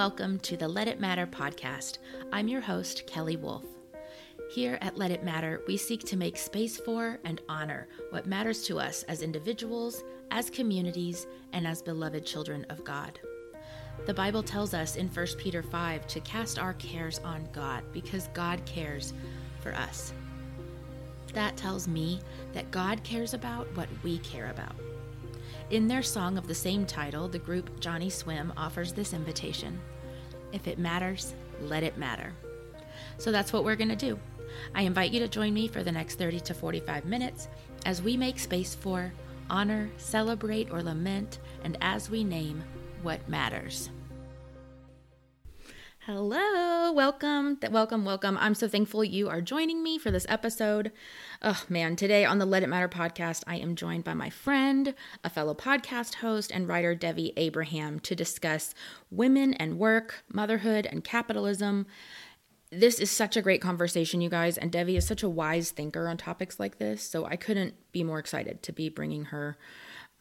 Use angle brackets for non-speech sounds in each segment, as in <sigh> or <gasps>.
welcome to the Let It Matter podcast. I'm your host, Kelly Wolfe. Here at Let It Matter, we seek to make space for and honor what matters to us as individuals, as communities, and as beloved children of God. The Bible tells us in 1 Peter 5 to cast our cares on God because God cares for us. That tells me that God cares about what we care about. In their song of the same title, the group Johnny Swim offers this invitation If it matters, let it matter. So that's what we're going to do. I invite you to join me for the next 30 to 45 minutes as we make space for, honor, celebrate, or lament, and as we name what matters. Hello, welcome, welcome, welcome. I'm so thankful you are joining me for this episode. Oh man, today on the Let It Matter podcast, I am joined by my friend, a fellow podcast host, and writer Devi Abraham to discuss women and work, motherhood, and capitalism. This is such a great conversation, you guys, and Devi is such a wise thinker on topics like this, so I couldn't be more excited to be bringing her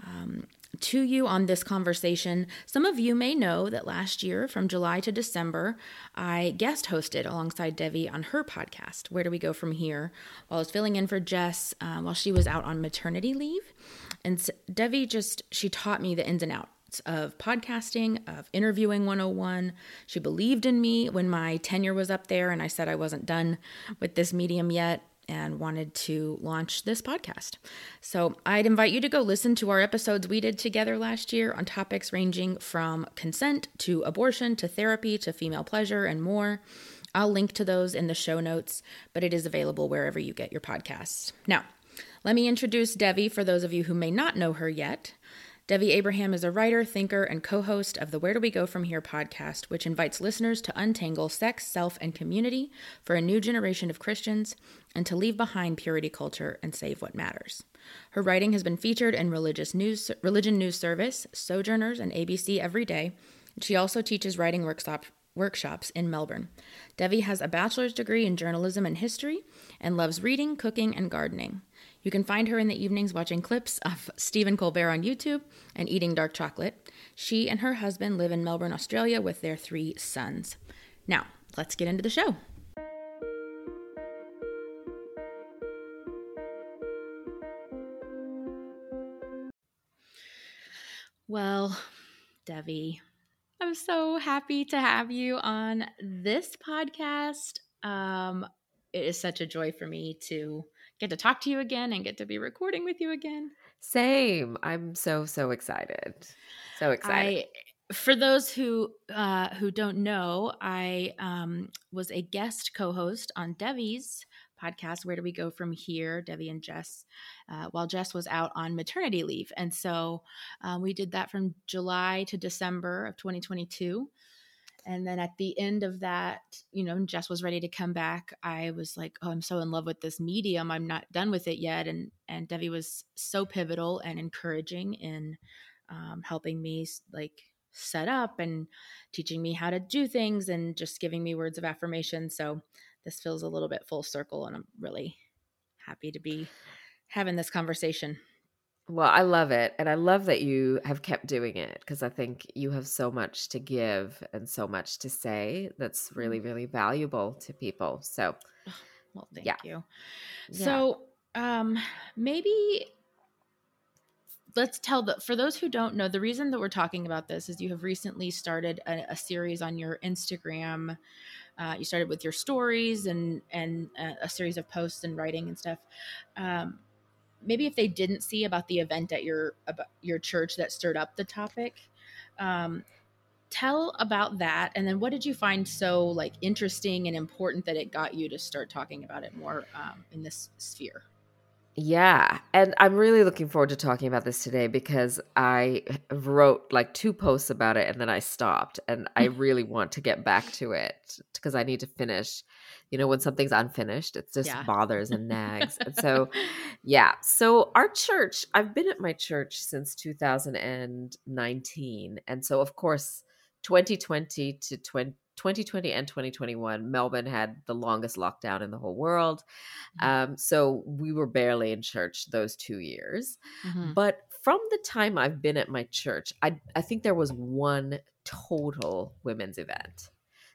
um, to you on this conversation. Some of you may know that last year, from July to December, I guest hosted alongside Devi on her podcast, Where Do We Go From Here, while I was filling in for Jess um, while she was out on maternity leave. And Devi just, she taught me the ins and outs of podcasting, of interviewing 101. She believed in me when my tenure was up there and I said I wasn't done with this medium yet and wanted to launch this podcast. So I'd invite you to go listen to our episodes we did together last year on topics ranging from consent to abortion to therapy to female pleasure and more. I'll link to those in the show notes, but it is available wherever you get your podcasts. Now, let me introduce Devi for those of you who may not know her yet. Devi Abraham is a writer, thinker, and co host of the Where Do We Go From Here podcast, which invites listeners to untangle sex, self, and community for a new generation of Christians and to leave behind purity culture and save what matters. Her writing has been featured in religious news, religion news service, Sojourners, and ABC Everyday. She also teaches writing workshop, workshops in Melbourne. Devi has a bachelor's degree in journalism and history and loves reading, cooking, and gardening. You can find her in the evenings watching clips of Stephen Colbert on YouTube and eating dark chocolate. She and her husband live in Melbourne, Australia with their three sons. Now, let's get into the show. Well, Devi, I'm so happy to have you on this podcast. Um, it is such a joy for me to get to talk to you again and get to be recording with you again. Same. I'm so so excited. So excited. I, for those who uh, who don't know, I um, was a guest co-host on Devi's podcast. Where do we go from here? Devi and Jess, uh, while Jess was out on maternity leave, and so um, we did that from July to December of 2022. And then at the end of that, you know, Jess was ready to come back. I was like, "Oh, I'm so in love with this medium. I'm not done with it yet." And and Devi was so pivotal and encouraging in um, helping me like set up and teaching me how to do things and just giving me words of affirmation. So this feels a little bit full circle, and I'm really happy to be having this conversation. Well, I love it. And I love that you have kept doing it because I think you have so much to give and so much to say that's really, mm. really valuable to people. So, well, thank yeah. you. So, um, maybe let's tell the for those who don't know the reason that we're talking about this is you have recently started a, a series on your instagram uh, you started with your stories and and a, uh, a, series of posts and writing and stuff um, maybe if they didn't see about the event at your your church that stirred up the topic um, tell about that. And then what did you find so like interesting and important that it got you to start talking about it more um, in this sphere yeah. And I'm really looking forward to talking about this today because I wrote like two posts about it and then I stopped. And I <laughs> really want to get back to it because I need to finish. You know, when something's unfinished, it just yeah. bothers and nags. and so, <laughs> yeah. So, our church, I've been at my church since 2019. And so, of course, 2020 to 20. 2020 and 2021, Melbourne had the longest lockdown in the whole world. Mm-hmm. Um, so we were barely in church those two years. Mm-hmm. But from the time I've been at my church, I, I think there was one total women's event.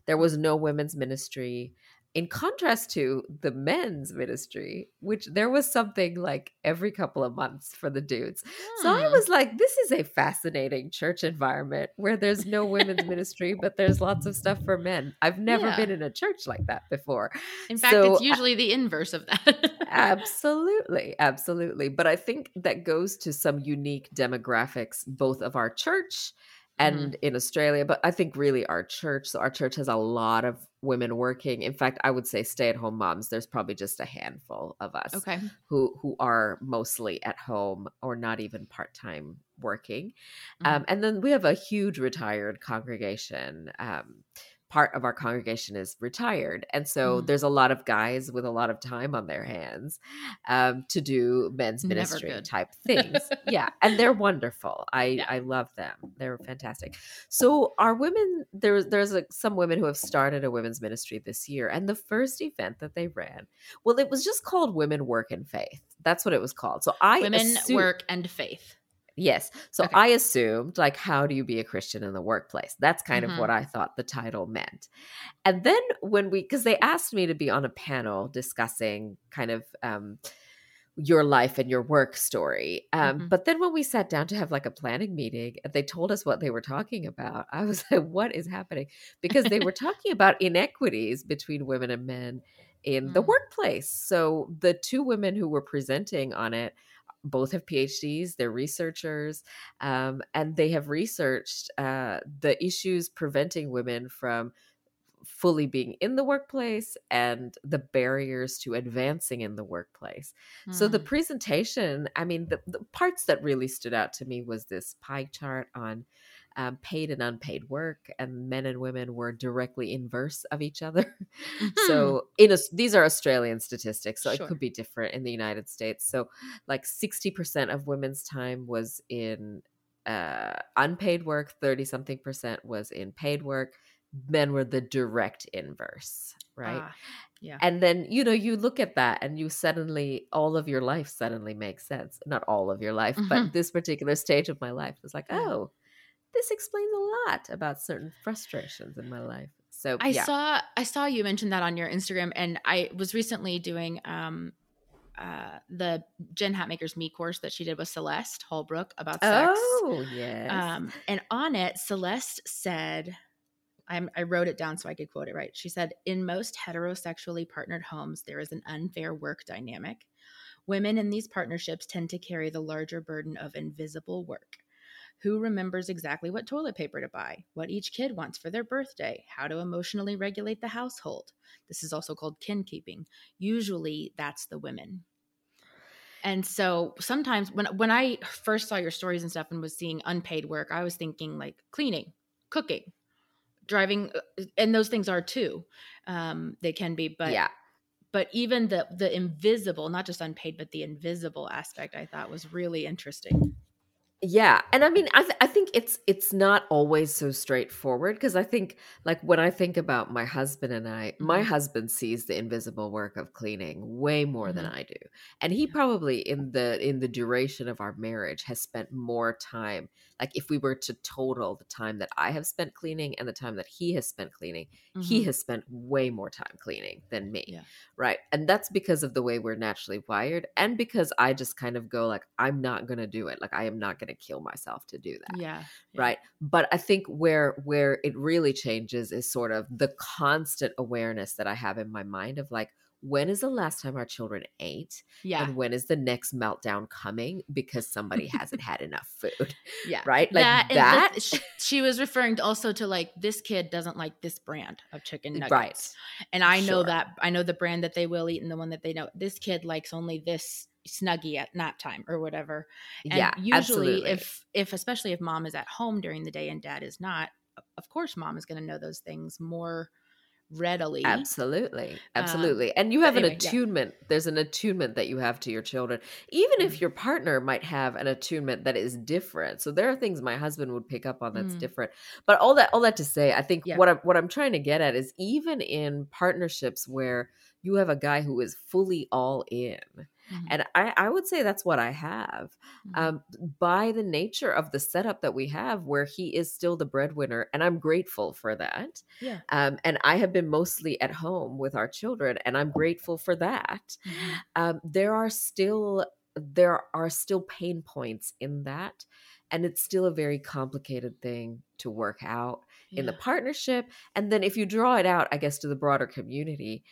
There was no women's ministry in contrast to the men's ministry, which there was something like every couple of months for the dudes. Hmm. So I was like, this is a fascinating church environment where there's no women's <laughs> ministry, but there's lots of stuff for men. I've never yeah. been in a church like that before. In fact, so, it's usually the inverse of that. absolutely. Absolutely. But I think that goes to some unique demographics, both of our church Mm-hmm. and mm. in Australia, but I think really our church. So our church has a lot of women working. In fact, I would say stay-at-home moms. There's probably just a handful of us okay. who who are mostly at home or not even part-time working. Mm. Um, and then we have a huge retired congregation. Um, part of our congregation is retired. And so mm. there's a lot of guys with a lot of time on their hands um, to do men's ministry type <laughs> things. yeah. And they're wonderful. I, yeah. I love them. They're fantastic. So our women, there's, there's a, some women who have started a women's ministry this year. And the first event that they ran, well, it was just called Women Work and Faith. That's what it was called. So I Women Work and Faith. Yes. So okay. I assumed, like, how do you be a Christian in the workplace? That's kind mm-hmm. of what I thought the title meant. And then when we, because they asked me to be on a panel discussing kind of, um, your life and your work story. Um, mm-hmm. But then when we sat down to have like a planning meeting and they told us what they were talking about, I was <laughs> like, what is happening? Because they were <laughs> talking about inequities between women and men in mm. the workplace. So the two women who were presenting on it both have PhDs, they're researchers, um, and they have researched uh, the issues preventing women from fully being in the workplace and the barriers to advancing in the workplace. Mm. So the hmm. presentation, I mean, the, the parts that really stood out to me was this pie chart on um, paid and unpaid work, and men and women were directly inverse of each other. Mm-hmm. <laughs> So, in a, these are Australian statistics, so sure. it could be different in the United States. So, like sixty percent of women's time was in uh, unpaid work, thirty something percent was in paid work. Men were the direct inverse, right? Ah, yeah. And then, you know, you look at that and you suddenly, all of your life suddenly makes sense. Not all of your life, mm-hmm. but this particular stage of my life was like, oh, this explains a lot about certain frustrations in my life. So I yeah. saw I saw you mention that on your Instagram, and I was recently doing um uh the Jen Hatmaker's Me course that she did with Celeste Holbrook about sex. Oh yes. Um, and on it, Celeste said. I'm, I wrote it down so I could quote it right. She said, In most heterosexually partnered homes, there is an unfair work dynamic. Women in these partnerships tend to carry the larger burden of invisible work. Who remembers exactly what toilet paper to buy, what each kid wants for their birthday, how to emotionally regulate the household? This is also called kin keeping. Usually that's the women. And so sometimes when when I first saw your stories and stuff and was seeing unpaid work, I was thinking like cleaning, cooking, driving, uh, and those things are too. Um, they can be, but yeah. But even the the invisible, not just unpaid, but the invisible aspect, I thought was really interesting. Yeah, and I mean, I th- I think it's it's not always so straightforward because I think like when I think about my husband and I, mm-hmm. my husband sees the invisible work of cleaning way more mm-hmm. than I do, and he probably in the in the duration of our marriage has spent more time. Like if we were to total the time that I have spent cleaning and the time that he has spent cleaning, mm-hmm. he has spent way more time cleaning than me, yeah. right? And that's because of the way we're naturally wired, and because I just kind of go like, I'm not gonna do it. Like I am not gonna to kill myself to do that. Yeah, yeah. Right. But I think where where it really changes is sort of the constant awareness that I have in my mind of like, when is the last time our children ate? Yeah. And when is the next meltdown coming because somebody hasn't <laughs> had enough food? Yeah. <laughs> Right? Like that. that. she, she, was referring to also to like this kid doesn't like this brand of chicken nuggets. Right. And I know sure. that I know the brand that they will eat and the one that they know. This kid likes only this snuggie at nap time or whatever. And yeah, usually absolutely. if if especially if mom is at home during the day and dad is not, of course mom is going to know those things more readily. Absolutely. Absolutely. Um, and you have an attunement. Yeah. There's an attunement that you have to your children. Even mm. if your partner might have an attunement that is different. So there are things my husband would pick up on that's mm. different. But all that all that to say, I think yeah. what I'm what I'm trying to get at is even in partnerships where you have a guy who is fully all in Mm-hmm. And I, I would say that's what I have. Mm-hmm. Um, by the nature of the setup that we have, where he is still the breadwinner, and I'm grateful for that. Yeah. Um, and I have been mostly at home with our children, and I'm grateful for that. Mm-hmm. Um, there are still there are still pain points in that and it's still a very complicated thing to work out yeah. in the partnership and then if you draw it out i guess to the broader community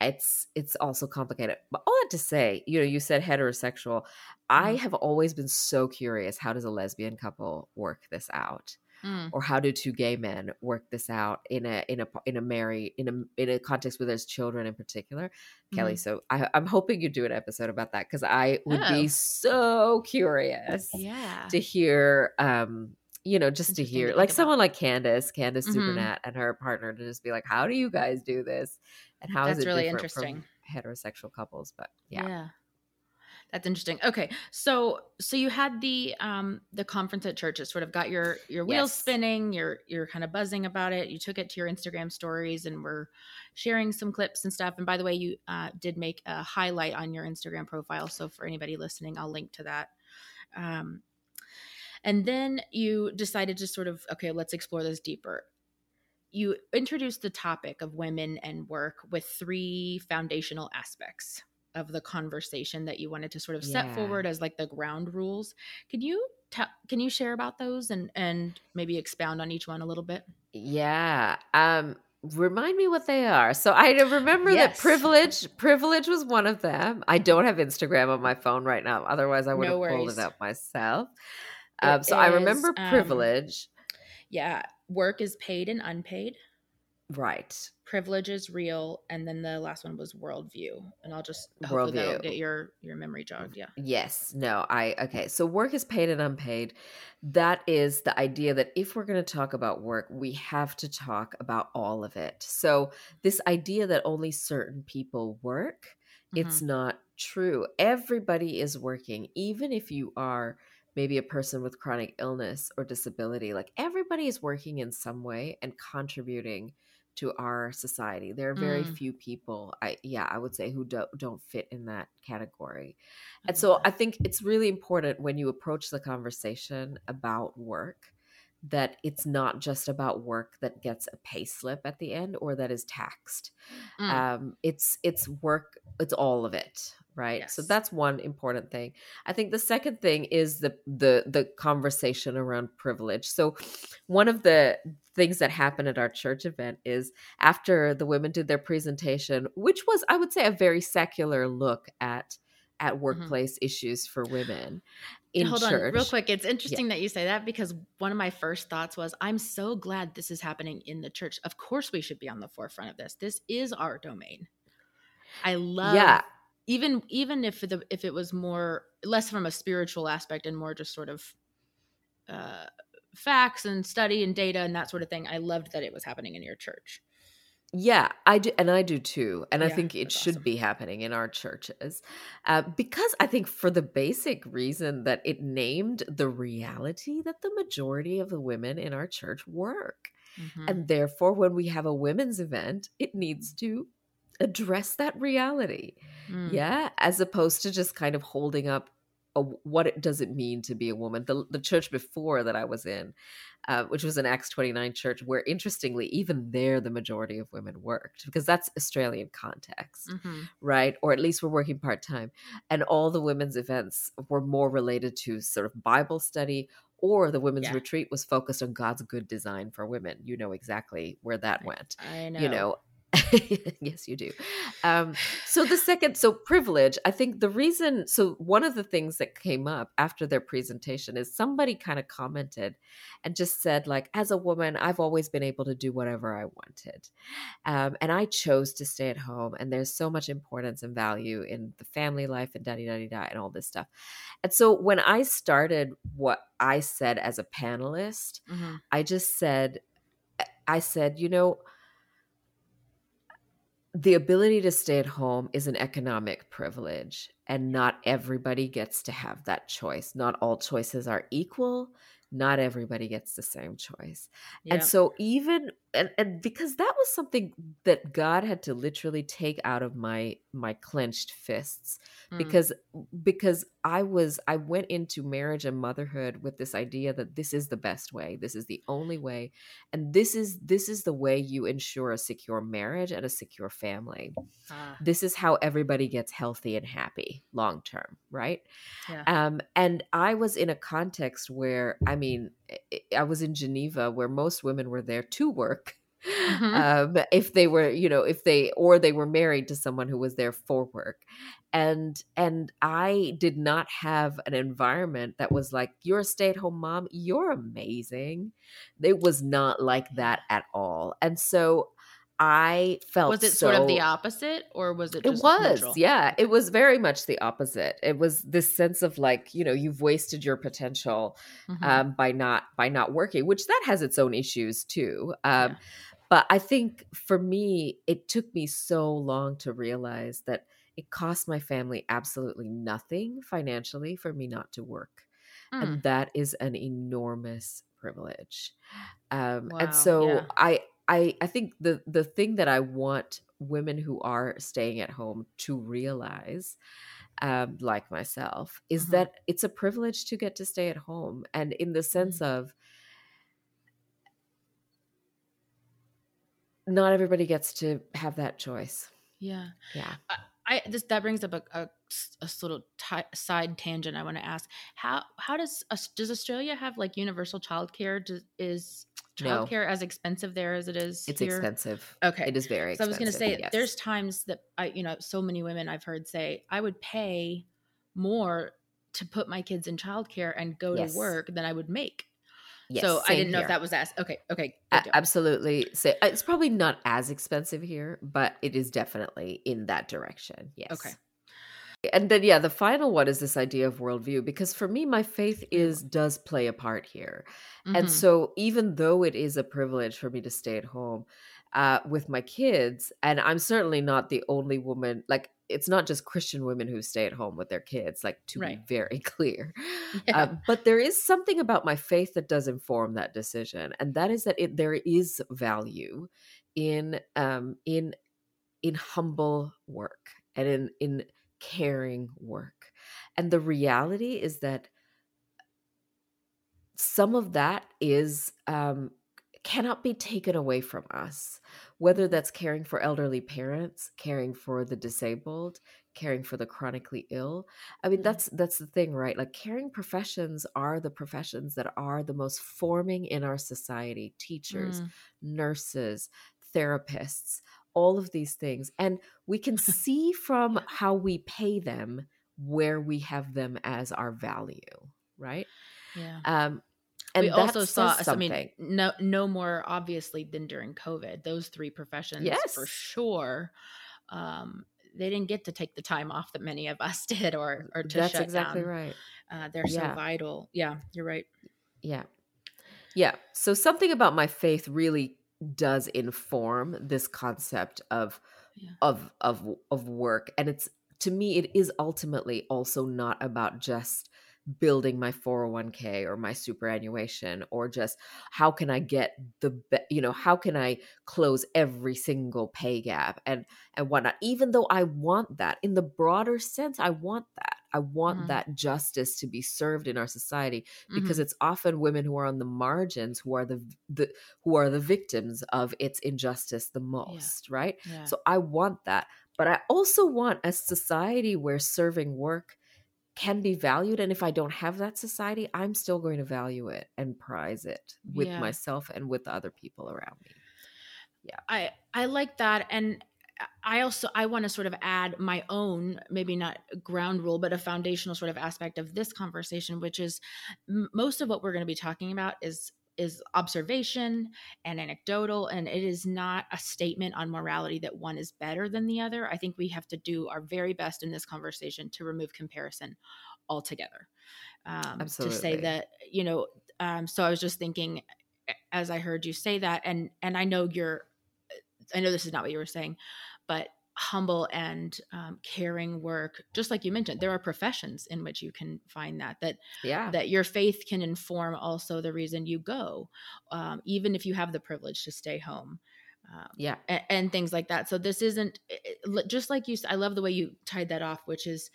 it's it's also complicated but all that to say you know you said heterosexual i mm-hmm. have always been so curious how does a lesbian couple work this out Mm. or how do two gay men work this out in a in a in a marry in a in a context where there's children in particular mm. kelly so I, am hoping you do an episode about that because i would oh. be so curious yeah to hear um you know just to hear like someone like Candice Candice mm-hmm. Czubernat and her partner to just be like how do you guys do this and how That's is it really interesting heterosexual couples but yeah. yeah that's interesting. Okay, so so you had the um the conference at church. It sort of got your your wheels yes. spinning. You're you're kind of buzzing about it. You took it to your Instagram stories and were sharing some clips and stuff. And by the way, you uh, did make a highlight on your Instagram profile. So for anybody listening, I'll link to that. Um, and then you decided to sort of okay, let's explore this deeper you introduced the topic of women and work with three foundational aspects of the conversation that you wanted to sort of set yeah. forward as like the ground rules. Can you tell can you share about those and and maybe expound on each one a little bit? Yeah. Um remind me what they are. So I remember yes. that privilege privilege was one of them. I don't have Instagram on my phone right now. Otherwise I would no have worries. pulled it up myself. Um, so is, I remember um, privilege. Um, yeah, work is paid and unpaid. Right. Privilege is real, and then the last one was worldview. And I'll just hopefully get your your memory jogged. Yeah. Yes. No. I okay. So work is paid and unpaid. That is the idea that if we're going to talk about work, we have to talk about all of it. So this idea that only certain people work, mm-hmm. it's not true. Everybody is working, even if you are maybe a person with chronic illness or disability. Like everybody is working in some way and contributing to our society. There are very mm. few people, I yeah, I would say who don't don't fit in that category. And so I think it's really important when you approach the conversation about work that it's not just about work that gets a pay slip at the end or that is taxed. Mm. Um, it's it's work. It's all of it, right? Yes. So that's one important thing. I think the second thing is the the the conversation around privilege. So one of the things that happened at our church event is after the women did their presentation, which was I would say a very secular look at at mm-hmm. workplace mm-hmm. issues for women in Hold church. on, real quick. It's interesting yeah. that you say that because one of my first thoughts was, I'm so glad this is happening in the church. Of course, we should be on the forefront of this. This is our domain. I love, yeah. Even even if the if it was more less from a spiritual aspect and more just sort of uh, facts and study and data and that sort of thing. I loved that it was happening in your church. Yeah, I do, and I do too. And yeah, I think it should awesome. be happening in our churches uh, because I think for the basic reason that it named the reality that the majority of the women in our church work. Mm-hmm. And therefore, when we have a women's event, it needs to address that reality. Mm. Yeah, as opposed to just kind of holding up a, what it does it mean to be a woman. The, the church before that I was in uh, which was an Acts 29 church, where interestingly, even there, the majority of women worked because that's Australian context, mm-hmm. right? Or at least we're working part time. And all the women's events were more related to sort of Bible study or the women's yeah. retreat was focused on God's good design for women. You know exactly where that went. I know. You know, <laughs> yes, you do. Um, so the second, so privilege. I think the reason. So one of the things that came up after their presentation is somebody kind of commented and just said, like, as a woman, I've always been able to do whatever I wanted, um, and I chose to stay at home. And there's so much importance and value in the family life and da da da da and all this stuff. And so when I started, what I said as a panelist, mm-hmm. I just said, I said, you know the ability to stay at home is an economic privilege, and not everybody gets to have that choice. Not all choices are equal. Not everybody gets the same choice. And so, even and and because that was something that God had to literally take out of my my clenched fists Mm. because because I was I went into marriage and motherhood with this idea that this is the best way this is the only way and this is this is the way you ensure a secure marriage and a secure family Ah, this is how everybody gets healthy and happy long term right yeah. um, and I was in a context where, I mean, I- was in Geneva where most women were there to work. <laughs> Mhm. Um, if they were, you know, if they or they were married to someone who was there for work, and and I did not have an environment that was like, "You're a stay at home mom, you're amazing." It was not like that at all, and so I felt was it sort of the opposite, or was it? it Just was, neutral? yeah. It was very much the opposite. It was this sense of like, you know, you've wasted your potential Mhm. um, by not by not working, which that has its own issues too. Um, Yeah. But I think for me, it took me so long to realize that it cost my family absolutely nothing financially for me not to work, Mm. and that is an enormous privilege. Um, Wow, and so yeah. I I I think the the thing that I want women who are staying at home to realize um, like myself is Mhm. that it's a privilege to get to stay at home and in the sense Mm-hmm. of not everybody gets to have that choice yeah. yeah I this that brings up a a little ti side tangent. I want to ask how how does does Australia have like universal childcare? Does, is No. childcare as expensive there as it is it's here? expensive Okay. it is very So I was going to say, yes. there's times that I, you know, so many women I've heard say, I would pay more to put my kids in childcare and go Yes. to work than I would make. Yes, so I didn't know here. if that was asked. Okay, okay, A- absolutely so it's probably not as expensive here but it is definitely in that direction yes Okay. and then yeah the final one is this idea of worldview because for me my faith is does play a part here and Mhm. so even though it is a privilege for me to stay at home uh, with my kids and i'm certainly not the only woman like it's not just christian women who stay at home with their kids like to Right. be very <laughs> clear <laughs> Yeah. um, but there is something about my faith that does inform that decision and that is that it, there is value in um, in in humble work and in in caring work and the reality is that some of that is um, cannot be taken away from us whether that's caring for elderly parents caring for the disabled caring for the chronically ill i mean that's that's the thing right like caring professions are the professions that are the most forming in our society teachers Mm. nurses therapists all of these things and we can <laughs> see from how we pay them where we have them as our value right yeah. um and we also saw, I mean, no, no more obviously than during COVID. Those three professions, for sure, um, they didn't get to take the time off that many of us <laughs> did, or or to that's shut exactly down. right Uh, they're Yeah. so vital. Yeah, you're right. Yeah. Yeah. So something about my faith really does inform this concept of Yeah. of of of work and it's to me it is ultimately also not about just building my 401k or my superannuation or just how can I get the be- you know how can I close every single pay gap and and whatnot even though I want that in the broader sense I want that I want Mhm. that justice to be served in our society because Mhm. it's often women who are on the margins who are the the who are the victims of its injustice the most right yeah. so I want that but I also want a society where serving work can be valued and if I don't have that society I'm still going to value it and prize it with Yeah. myself and with the other people around me Yeah. I I like that and I also I want to sort of add my own maybe not ground rule but a foundational sort of aspect of this conversation which is m- most of what we're going to be talking about is is observation and anecdotal and it is not a statement on morality that one is better than the other. I think we have to do our very best in this conversation to remove comparison altogether. Um, to say that you know um, so I was just thinking as I heard you say that and and I know you're I know this is not what you were saying, but humble and um, caring work just like you mentioned there are professions in which you can find that that yeah. that your faith can inform also the reason you go um, even if you have the privilege to stay home um, yeah. and, and, things like that. So this isn't it, just like you i love the way you tied that off which is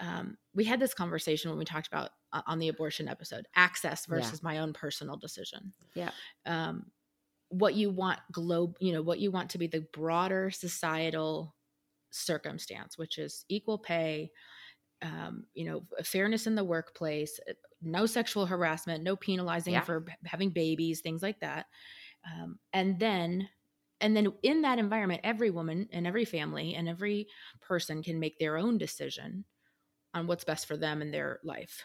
um, we had this conversation when we talked about uh, on the abortion episode access versus yeah. my own personal decision. Yeah. Um, what you want globe you know what you want to be the broader societal circumstance which is equal pay um, you know fairness in the workplace uh, no sexual harassment no penalizing yeah. for having babies things like that. Um, and then and then in that environment every woman and every family and every person can make their own decision on what's best for them in their life.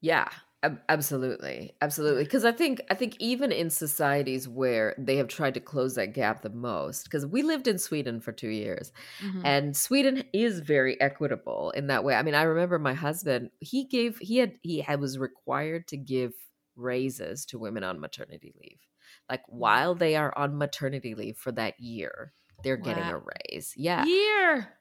Yeah absolutely absolutely because i think i think even in societies where they have tried to close that gap the most because we lived in sweden for two years mm-hmm. and sweden is very equitable in that way. I mean i remember my husband he gave he had he had was required to give raises to women on maternity leave. Like while they are on maternity leave for that year they're wow. getting a raise yeah. Year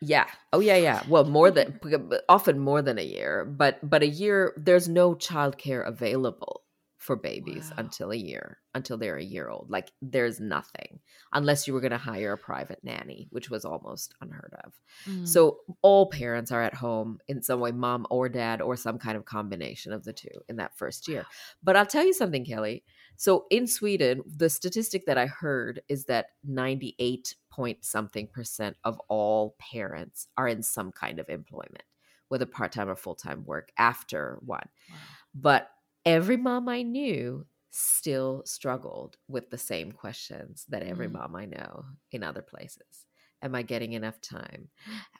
yeah. Oh yeah, yeah. Well, more than often more than a year, but but a year there's no childcare available for babies wow. until a year, until they're a year old. Like there's nothing unless you were going to hire a private nanny, which was almost unheard of. Mm. So all parents are at home in some way, mom or dad or some kind of combination of the two in that first year. But I'll tell you something, Kelly. So in Sweden, the statistic that I heard is that 98 point something percent of all parents are in some kind of employment, whether part time or full time work after one. Wow. But every mom I knew still struggled with the same questions that every mm. mom I know in other places. Am I getting enough time?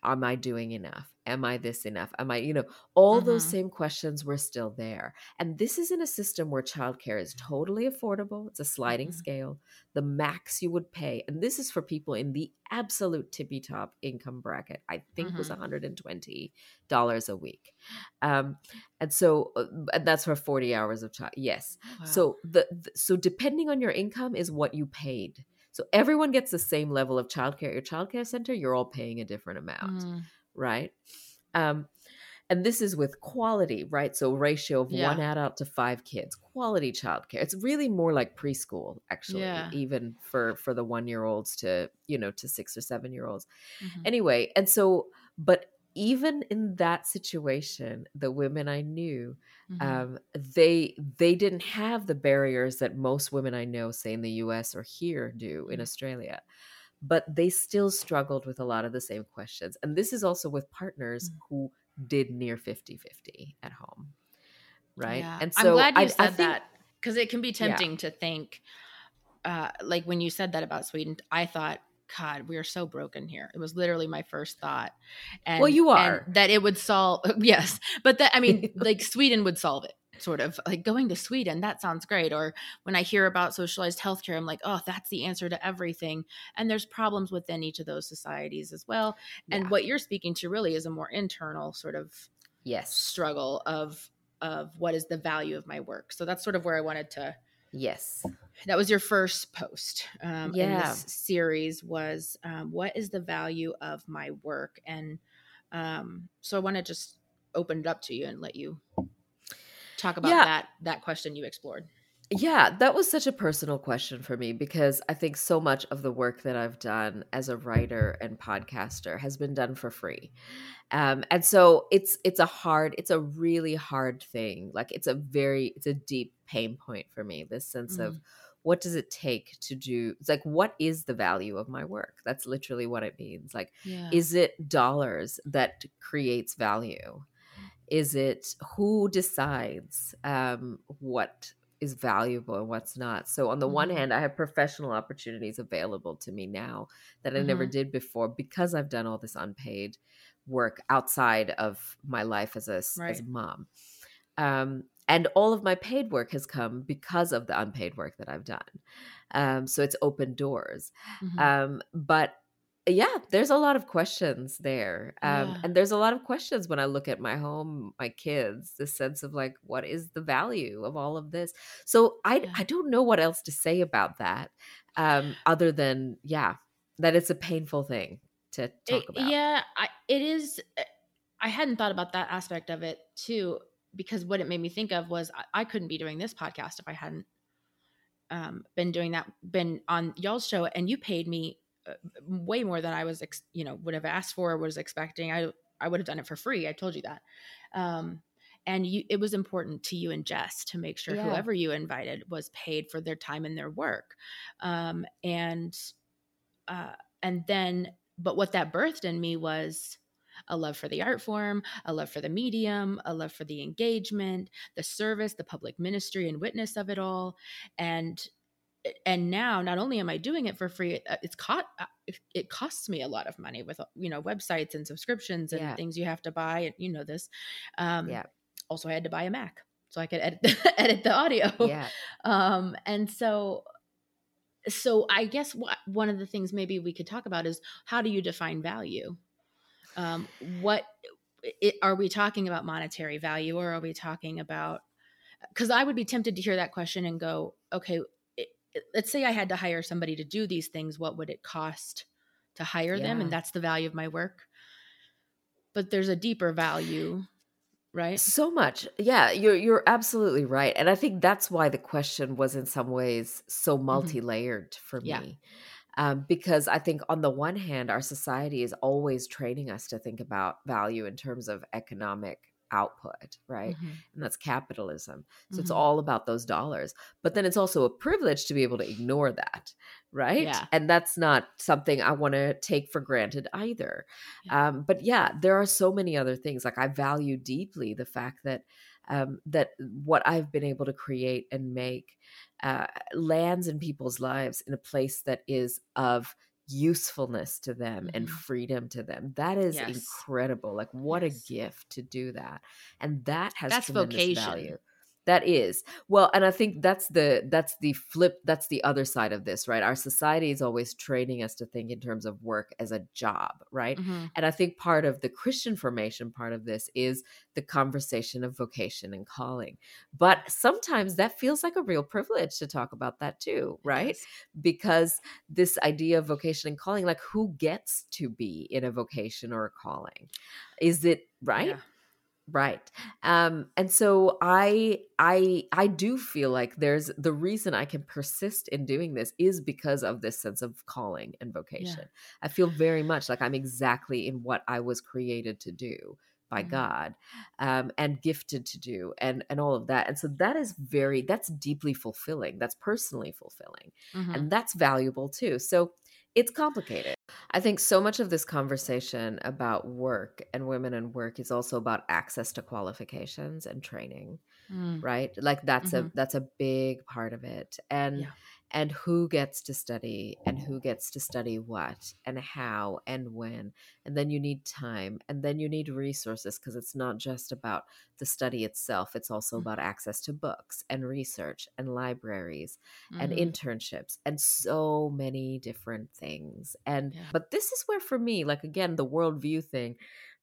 Am I doing enough? Am I this enough? Am I, you know, all those mm-hmm. same questions were still there. And this is in a system where childcare is totally affordable. It's a sliding mm-hmm. scale. The max you would pay, and this is for people in the absolute tippy top income bracket, I think mm-hmm. was $120 a week. Um, and so, uh, and that's for 40 hours of child. Yes. Wow. So the, the, so depending on your income is what you paid. So everyone gets the same level of childcare. At your childcare center, you're all paying a different amount, mm. right? Um, and this is with quality, right? So ratio of yeah. one adult to five kids, quality childcare. It's really more like preschool, actually, yeah. even for for the one year olds to you know to six or seven year olds. Mm-hmm. Anyway, and so, but even in that situation, the women I knew, mm-hmm. um, they they didn't have the barriers that most women I know, say in the U.S. or here, do in mm-hmm. Australia. But they still struggled with a lot of the same questions. And this is also with partners mm-hmm. who did near 50 50 at home. Right. Yeah. And so I'm glad you I, said I think, that because it can be tempting yeah. to think, uh, like when you said that about Sweden, I thought, God, we are so broken here. It was literally my first thought. And well, you are that it would solve. <laughs> Yes, but that I mean, <laughs> like Sweden would solve it. Sort of like going to Sweden. That sounds great. Or when I hear about socialized healthcare, I'm like, oh, that's the answer to everything. And there's problems within each of those societies as well. And yeah. what you're speaking to really is a more internal sort of yes struggle of of what is the value of my work. So that's sort of where I wanted to Yes. That was your first post um, yeah. in this series was um, what is the value of my work? And um, so I want to just open it up to you and let you talk about yeah. that that question you explored. Yeah, that was such a personal question for me because I think so much of the work that I've done as a writer and podcaster has been done for free. Um, and so it's it's a hard, it's a really hard thing. Like it's a very it's a deep pain point for me, this sense mm. of what does it take to do it's like what is the value of my work that's literally what it means like yeah. is it dollars that creates value is it who decides um, what is valuable and what's not. So on the mm-hmm. one hand, I have professional opportunities available to me now that I mm-hmm. never did before because I've done all this unpaid work outside of my life as a, right. as a mom. Um, and all of my paid work has come because of the unpaid work that I've done. Um, so it's opened doors. Mm-hmm. Um, but yeah there's a lot of questions there um, yeah. and there's a lot of questions when i look at my home my kids the sense of like what is the value of all of this so i yeah. i don't know what else to say about that um, other than yeah that it's a painful thing to talk It- about. yeah, I, it is. uh, I hadn't thought about that aspect of it too, because what it made me think of was I, I couldn't be doing this podcast if I hadn't um, been doing that, been on y'all's show, and you paid me uh, way more than I was, ex- you know, would have asked for, or was expecting. I I would have done it for free. I told you that. Um, and you, it was important to you and Jess to make sure Yeah. whoever you invited was paid for their time and their work. Um, and uh, and then but what that birthed in me was a love for the art form a love for the medium a love for the engagement the service the public ministry and witness of it all and and now not only am i doing it for free uh, it's caught it, it costs me a lot of money with you know websites and subscriptions and Yeah. things you have to buy and you know this um Yeah. also i had to buy a mac so i could edit the, <laughs> edit the audio Yeah. um and so so i guess what one of the things maybe we could talk about is how do you define value um what it, are we talking about monetary value or are we talking about because i would be tempted to hear that question and go okay it, it- let's say i had to hire somebody to do these things what would it cost to hire them and that's the value of my work but there's a deeper value right So much. Yeah, you're you're absolutely right. And I think that's why the question was in some ways so multi-layered for Mm-hmm. Yeah. Um, because I think on the one hand, our society is always training us to think about value in terms of economic output, right? Mhm. And that's capitalism. So it's Mhm. all about those dollars. But then it's also a privilege to be able to ignore that, right? Yeah. And that's not something I want to take for granted either. Yeah. Um, but yeah, there are so many other things. Like I value deeply the fact that um, that what I've been able to create and make uh, lands in people's lives in a place that is of usefulness to them and Mhm. freedom to them. That is Yes. incredible. Like what Yes. a gift to do that. And that has That's vocation. value. That is. Well, and I think that's the that's the flip that's the other side of this, right? Our society is always training us to think in terms of work as a job, right? Mhm. And I think part of the Christian formation part of this is the conversation of vocation and calling. But sometimes that feels like a real privilege to talk about that too, right? Yes. Because this idea of vocation and calling, like who gets to be in a vocation or a calling? Is it right? Yeah. Right. Um and so I I I do feel like there's the reason I can persist in doing this is because of this sense of calling and vocation. I feel very much like I'm exactly in what I was created to do by Mhm. God um and gifted to do and and all of that. And so that is very that's deeply fulfilling. That's personally fulfilling Mhm. and that's valuable too. So it's complicated. I think so much of this conversation about work and women and work is also about access to qualifications and training, Mm. right? Like that's a Mhm. that's a big part of it. And Yeah. And who gets to study and who gets to study what and how and when. And then you need time and then you need resources because it's not just about the study itself, it's also Mm. about access to books and research and libraries and Mhm. internships and so many different things. And Yeah. but this is where for me, like again, the worldview thing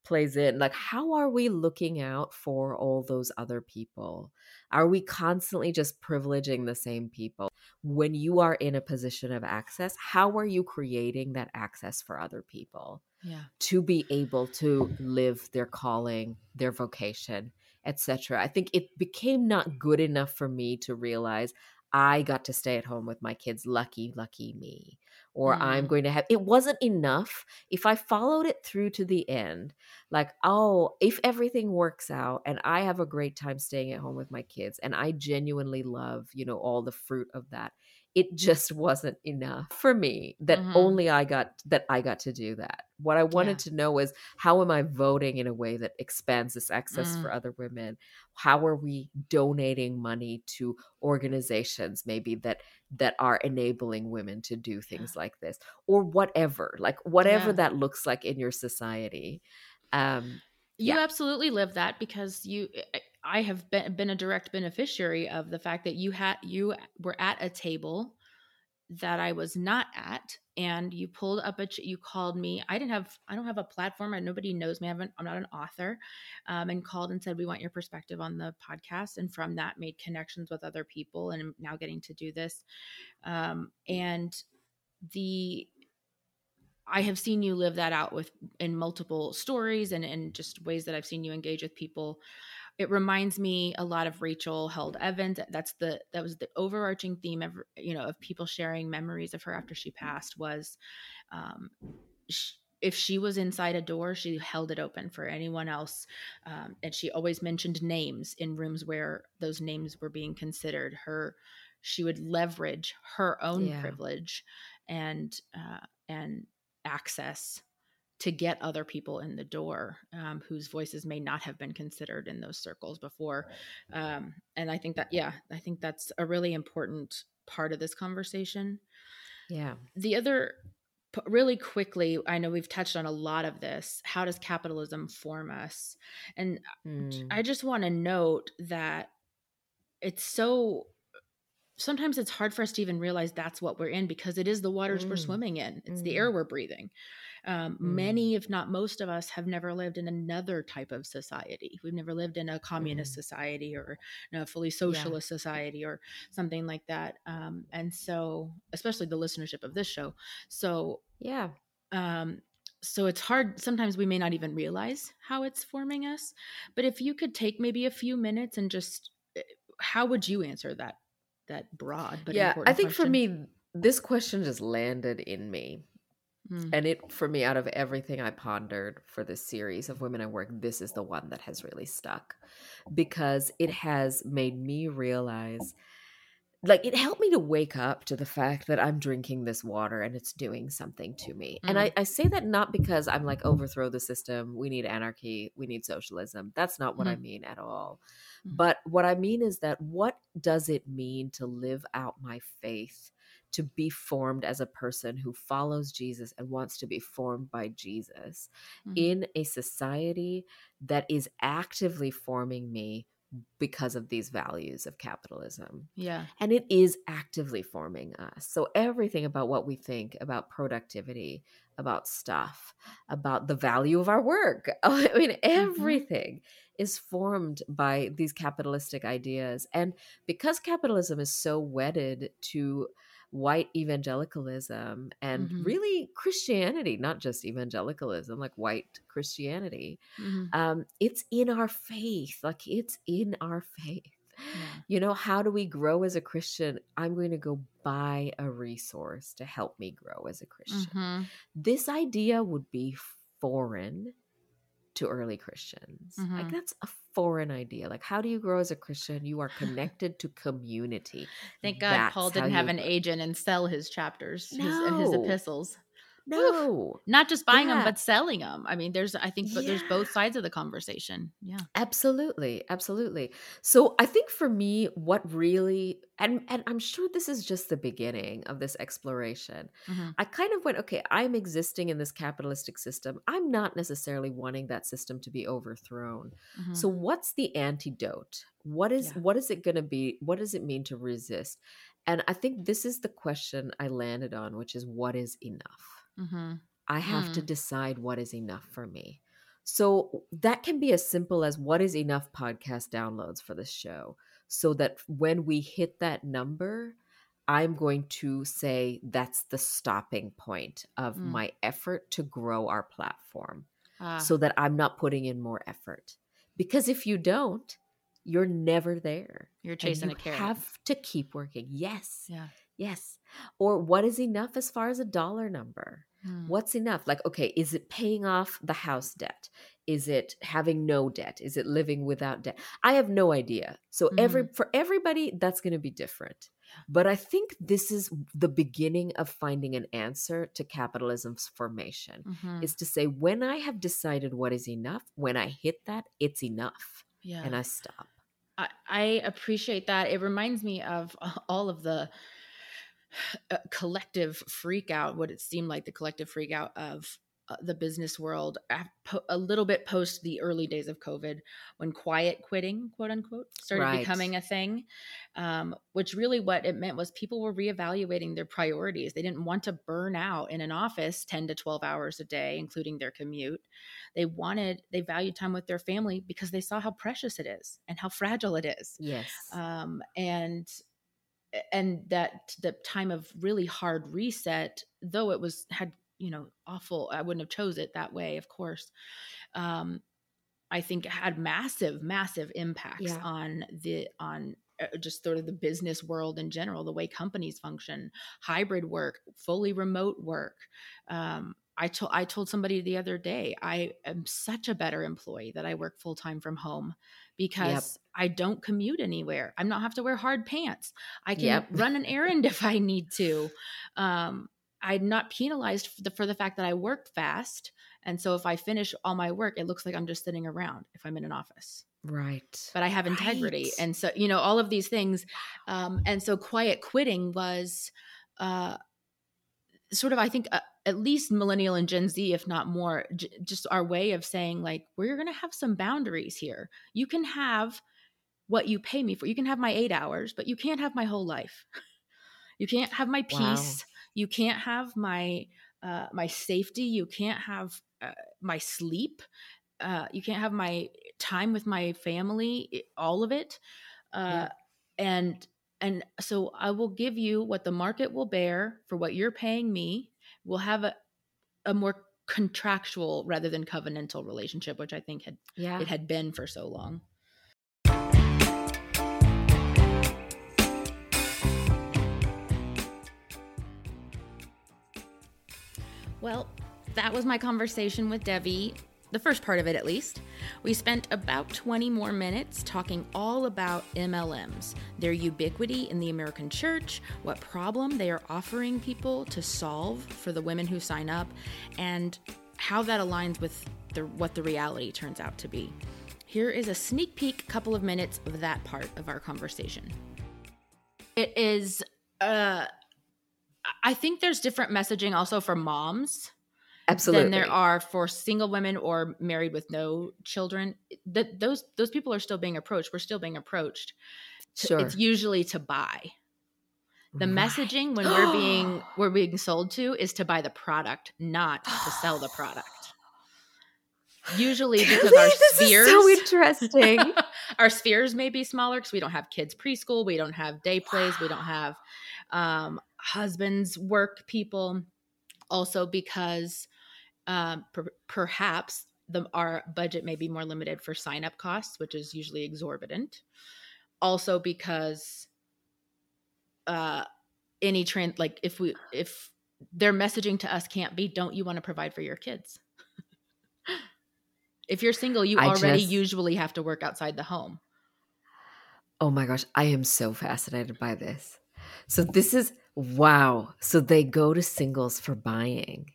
plays in. Like, how are we looking out for all those other people? Are we constantly just privileging the same people? When you are in a position of access, how are you creating that access for other people? yeah. to be able to live their calling, their vocation, etc. I think it became not good enough for me to realize I got to stay at home with my kids. Lucky, lucky me. Or I'm Mm. going to have it wasn't enough if I followed it through to the end. Like, oh, if everything works out and I have a great time staying at home with my kids and I genuinely love, you know, all the fruit of that it just wasn't enough for me that Mhm. only I got that I got to do that. What I wanted to know is how am I voting in a way that expands this access Mm. for other women? How are we donating money to organizations maybe that that are enabling women to do things like this or whatever, like whatever Yeah. that looks like in your society. Um You Yeah. absolutely live that because you I have been been a direct beneficiary of the fact that you had you were at a table that I was not at and you pulled up a you called me. I didn't have I don't have a platform and nobody knows me. I haven't, I'm not an author um, and called and said we want your perspective on the podcast and from that made connections with other people and I'm now getting to do this. Um, and the I have seen you live that out with in multiple stories and and just ways that I've seen you engage with people. It reminds me a lot of Rachel Held Evans. That's the that was the overarching theme of you know of people sharing memories of her after she passed was um, sh- if she was inside a door, she held it open for anyone else. Um, and she always mentioned names in rooms where those names were being considered. Her, she would leverage her own yeah. privilege and uh, and access to get other people in the door um, whose voices may not have been considered in those circles before. Um, and I think that, yeah, I think that's a really important part of this conversation. Yeah. The other, really quickly, I know we've touched on a lot of this. How does capitalism form us? And mm. I just want to note that it's so sometimes it's hard for us to even realize that's what we're in because it is the waters mm. we're swimming in it's mm. the air we're breathing um, mm. many if not most of us have never lived in another type of society we've never lived in a communist mm. society or a fully socialist yeah. society or something like that um, and so especially the listenership of this show so yeah um, so it's hard sometimes we may not even realize how it's forming us but if you could take maybe a few minutes and just eh, how would you answer that that broad but yeah i think question. for me this question just landed in me mm. and it for me out of everything i pondered for this series of women i work this is the one that has really stuck because it has made me realize like it helped me to wake up to the fact that I'm drinking this water and it's doing something to me. Mm. And I, I, say that not because I'm like overthrow the system, we need anarchy, we need socialism. That's not what mm. I mean at all. Mm. But what I mean is that what does it mean to live out my faith? To be formed as a person who follows Jesus and wants to be formed by Jesus in a society that is actively forming me because of these values of capitalism. Yeah. And it is actively forming us. So everything about what we think about productivity, about stuff, about the value of our work, <laughs> I mean mm-hmm. everything mm-hmm. is formed by these capitalistic ideas. And because capitalism is so wedded to white evangelicalism and mm-hmm. really Christianity, not just evangelicalism, like white Christianity. Mm-hmm. Um, it's in our faith, like it's in our faith. Yeah. You know, how do we grow as a Christian? I'm going to go buy a resource to help me grow as a Christian. Mm-hmm. This idea would be foreign to early Christians. Mm-hmm. Like that's a foreign idea. Like how do you grow as a Christian? You are <laughs> connected to community. Thank God that's Paul didn't have an agent and sell his chapters no. his, and his epistles. No, not just buying yeah. them, but selling them. I mean, there's, I think, but yeah. there's both sides of the conversation. Yeah, absolutely, absolutely. So I think for me, what really, and and I'm sure this is just the beginning of this exploration. Mm-hmm. I kind of went, okay, I'm existing in this capitalistic system. I'm not necessarily wanting that system to be overthrown. Mm-hmm. So what's the antidote? What is yeah. what is it going to be? What does it mean to resist? And I think this is the question I landed on, which is what is enough? Mm-hmm. I have mm. to decide what is enough for me. So that can be as simple as what is enough podcast downloads for this show so that when we hit that number, I'm going to say that's the stopping point of mm. my effort to grow our platform ah. so that I'm not putting in more effort. Because if you don't, you're never there. You're chasing you a carrot. have to keep working. Yes. Yeah. Yes. Or what is enough as far as a dollar number? Hmm. What's enough? Like, okay, is it paying off the house debt? Is it having no debt? Is it living without debt? I have no idea. So mm-hmm. every for everybody that's going to be different. But I think this is the beginning of finding an answer to capitalism's formation. Mm-hmm. Is to say when I have decided what is enough, when I hit that, it's enough. Yeah. And I stop. I, I appreciate that. It reminds me of <laughs> all of the collective freak out, what it seemed like the collective freak out of uh, the business world a little bit post the early days of COVID when quiet quitting, quote unquote, started right. becoming a thing. Um, which really what it meant was people were reevaluating their priorities. They didn't want to burn out in an office 10 to 12 hours a day, including their commute. They wanted, they valued time with their family because they saw how precious it is and how fragile it is. Yes. Um, and and that the time of really hard reset though it was had you know, awful. I wouldn't have chose it that way, of course. Um, I think had massive, massive impacts Yeah. on the on uh, just sort of the business world in general, the way companies function, hybrid work, fully remote work. Um, I told I told somebody the other day I am such a better employee that I work full time from home because I don't commute anywhere. I'm not have to wear hard pants. I can Yep. run an errand if I need to. Um, I'm not penalized for the, for the fact that I work fast. And so if I finish all my work, it looks like I'm just sitting around if I'm in an office. Right. But I have integrity. Right. And so, you know, all of these things. Um, and so quiet quitting was uh, sort of, I think, uh, at least millennial and Gen Z, if not more, j- just our way of saying, like, we're going to have some boundaries here. You can have what you pay me for. You can have my eight hours, but you can't have my whole life. <laughs> You can't have my Wow. peace. You can't have my uh, my safety. You can't have uh, my sleep. Uh, you can't have my time with my family. All of it. Uh, Yeah. And and so I will give you what the market will bear for what you're paying me. We'll have a a more contractual rather than covenantal relationship, which I think had Yeah. it had been for so long. Well, that was my conversation with Devi, the first part of it at least. We spent about 20 more minutes talking all about MLMs, their ubiquity in the American church, what problem they are offering people to solve for the women who sign up, and how that aligns with the, what the reality turns out to be. Here is a sneak peek, couple of minutes of that part of our conversation. It is, uh, I think there's different messaging also for moms Absolutely. than there are for single women or married with no children. That those those people are still being approached. We're still being approached. Sure. It's usually to buy. The Right. messaging when we're being <gasps> we're being sold to is to buy the product, not to sell the product. Usually <gasps> because our this spheres so interesting. <laughs> our spheres may be smaller because we don't have kids preschool, we don't have day plays, we don't have um, husbands work people. Also because um, per- perhaps the our budget may be more limited for sign up costs, which is usually exorbitant. Also because uh, any trend like if we if their messaging to us can't be don't you want to provide for your kids <laughs> if you're single you I already just- usually have to work outside the home Oh my gosh, I am so fascinated by this. So this is wow. So they go to singles for buying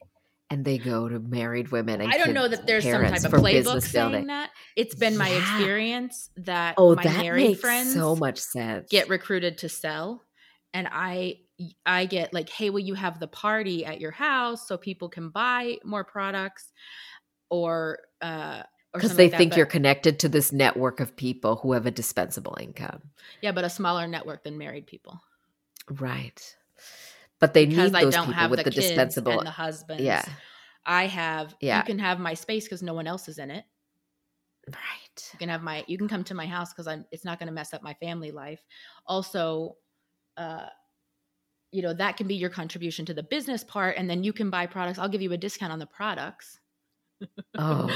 and they go to married women and I don't know that there's some type of playbook saying building. that. It's been my experience that Oh, my that married friends so much sense. get recruited to sell, and I I get like, hey, will you have the party at your house so people can buy more products, or uh, because they like think but- you're connected to this network of people who have a dispensable income. yeah, but a smaller network than married people Right. But they because need I those don't people have with the, the, dispensable. and the husbands. yeah. I have. Yeah. you can have my space because no one else is in it. Right. you can have my you can come to my house because i'm it's not going to mess up my family life also uh you know that can be your contribution to the business part and then you can buy products i'll give you a discount on the products Oh.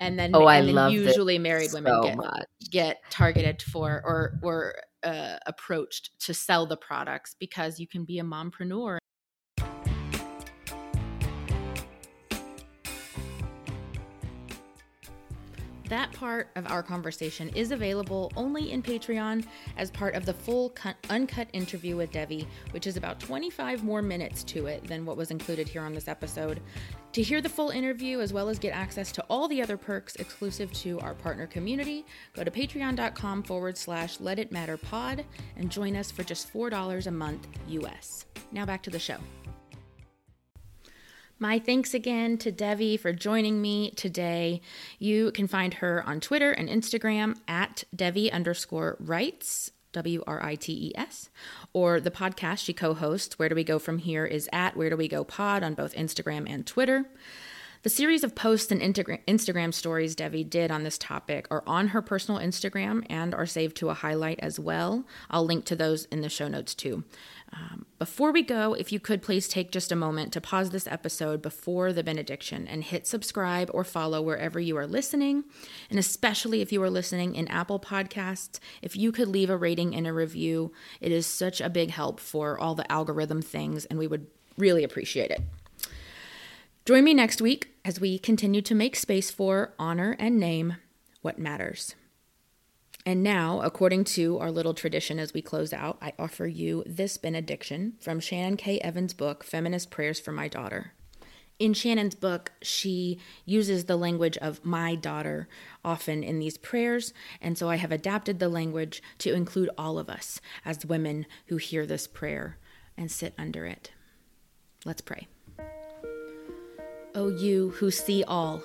and then Oh, I then love usually married women so get much. get targeted for or or uh, approached to sell the products because you can be a mompreneur That part of our conversation is available only in Patreon as part of the full cut, uncut interview with Devi, which is about 25 more minutes to it than what was included here on this episode. To hear the full interview, as well as get access to all the other perks exclusive to our partner community, go to patreon.com forward slash let it matter pod and join us for just $4 a month US. Now back to the show. My thanks again to Devi for joining me today. You can find her on Twitter and Instagram at Devi underscore writes, W R I T E S, or the podcast she co hosts, Where Do We Go From Here, is at Where Do We Go Pod on both Instagram and Twitter. The series of posts and Instagram stories Devi did on this topic are on her personal Instagram and are saved to a highlight as well. I'll link to those in the show notes too. Um, before we go, if you could please take just a moment to pause this episode before the benediction and hit subscribe or follow wherever you are listening. And especially if you are listening in Apple Podcasts, if you could leave a rating and a review, it is such a big help for all the algorithm things, and we would really appreciate it. Join me next week as we continue to make space for honor and name what matters. And now, according to our little tradition as we close out, I offer you this benediction from Shannon K. Evans' book, Feminist Prayers for My Daughter. In Shannon's book, she uses the language of my daughter often in these prayers, and so I have adapted the language to include all of us as women who hear this prayer and sit under it. Let's pray. O you who see all,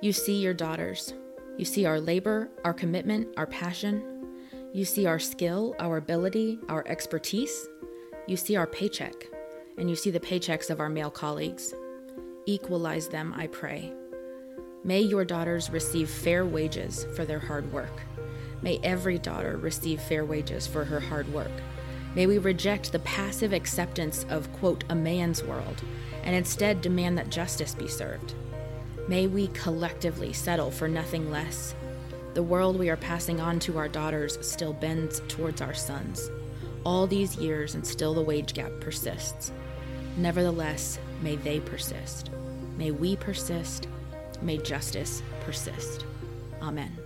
you see your daughters. You see our labor, our commitment, our passion. You see our skill, our ability, our expertise. You see our paycheck, and you see the paychecks of our male colleagues. Equalize them, I pray. May your daughters receive fair wages for their hard work. May every daughter receive fair wages for her hard work. May we reject the passive acceptance of, quote, a man's world and instead demand that justice be served. May we collectively settle for nothing less. The world we are passing on to our daughters still bends towards our sons. All these years, and still the wage gap persists. Nevertheless, may they persist. May we persist. May justice persist. Amen.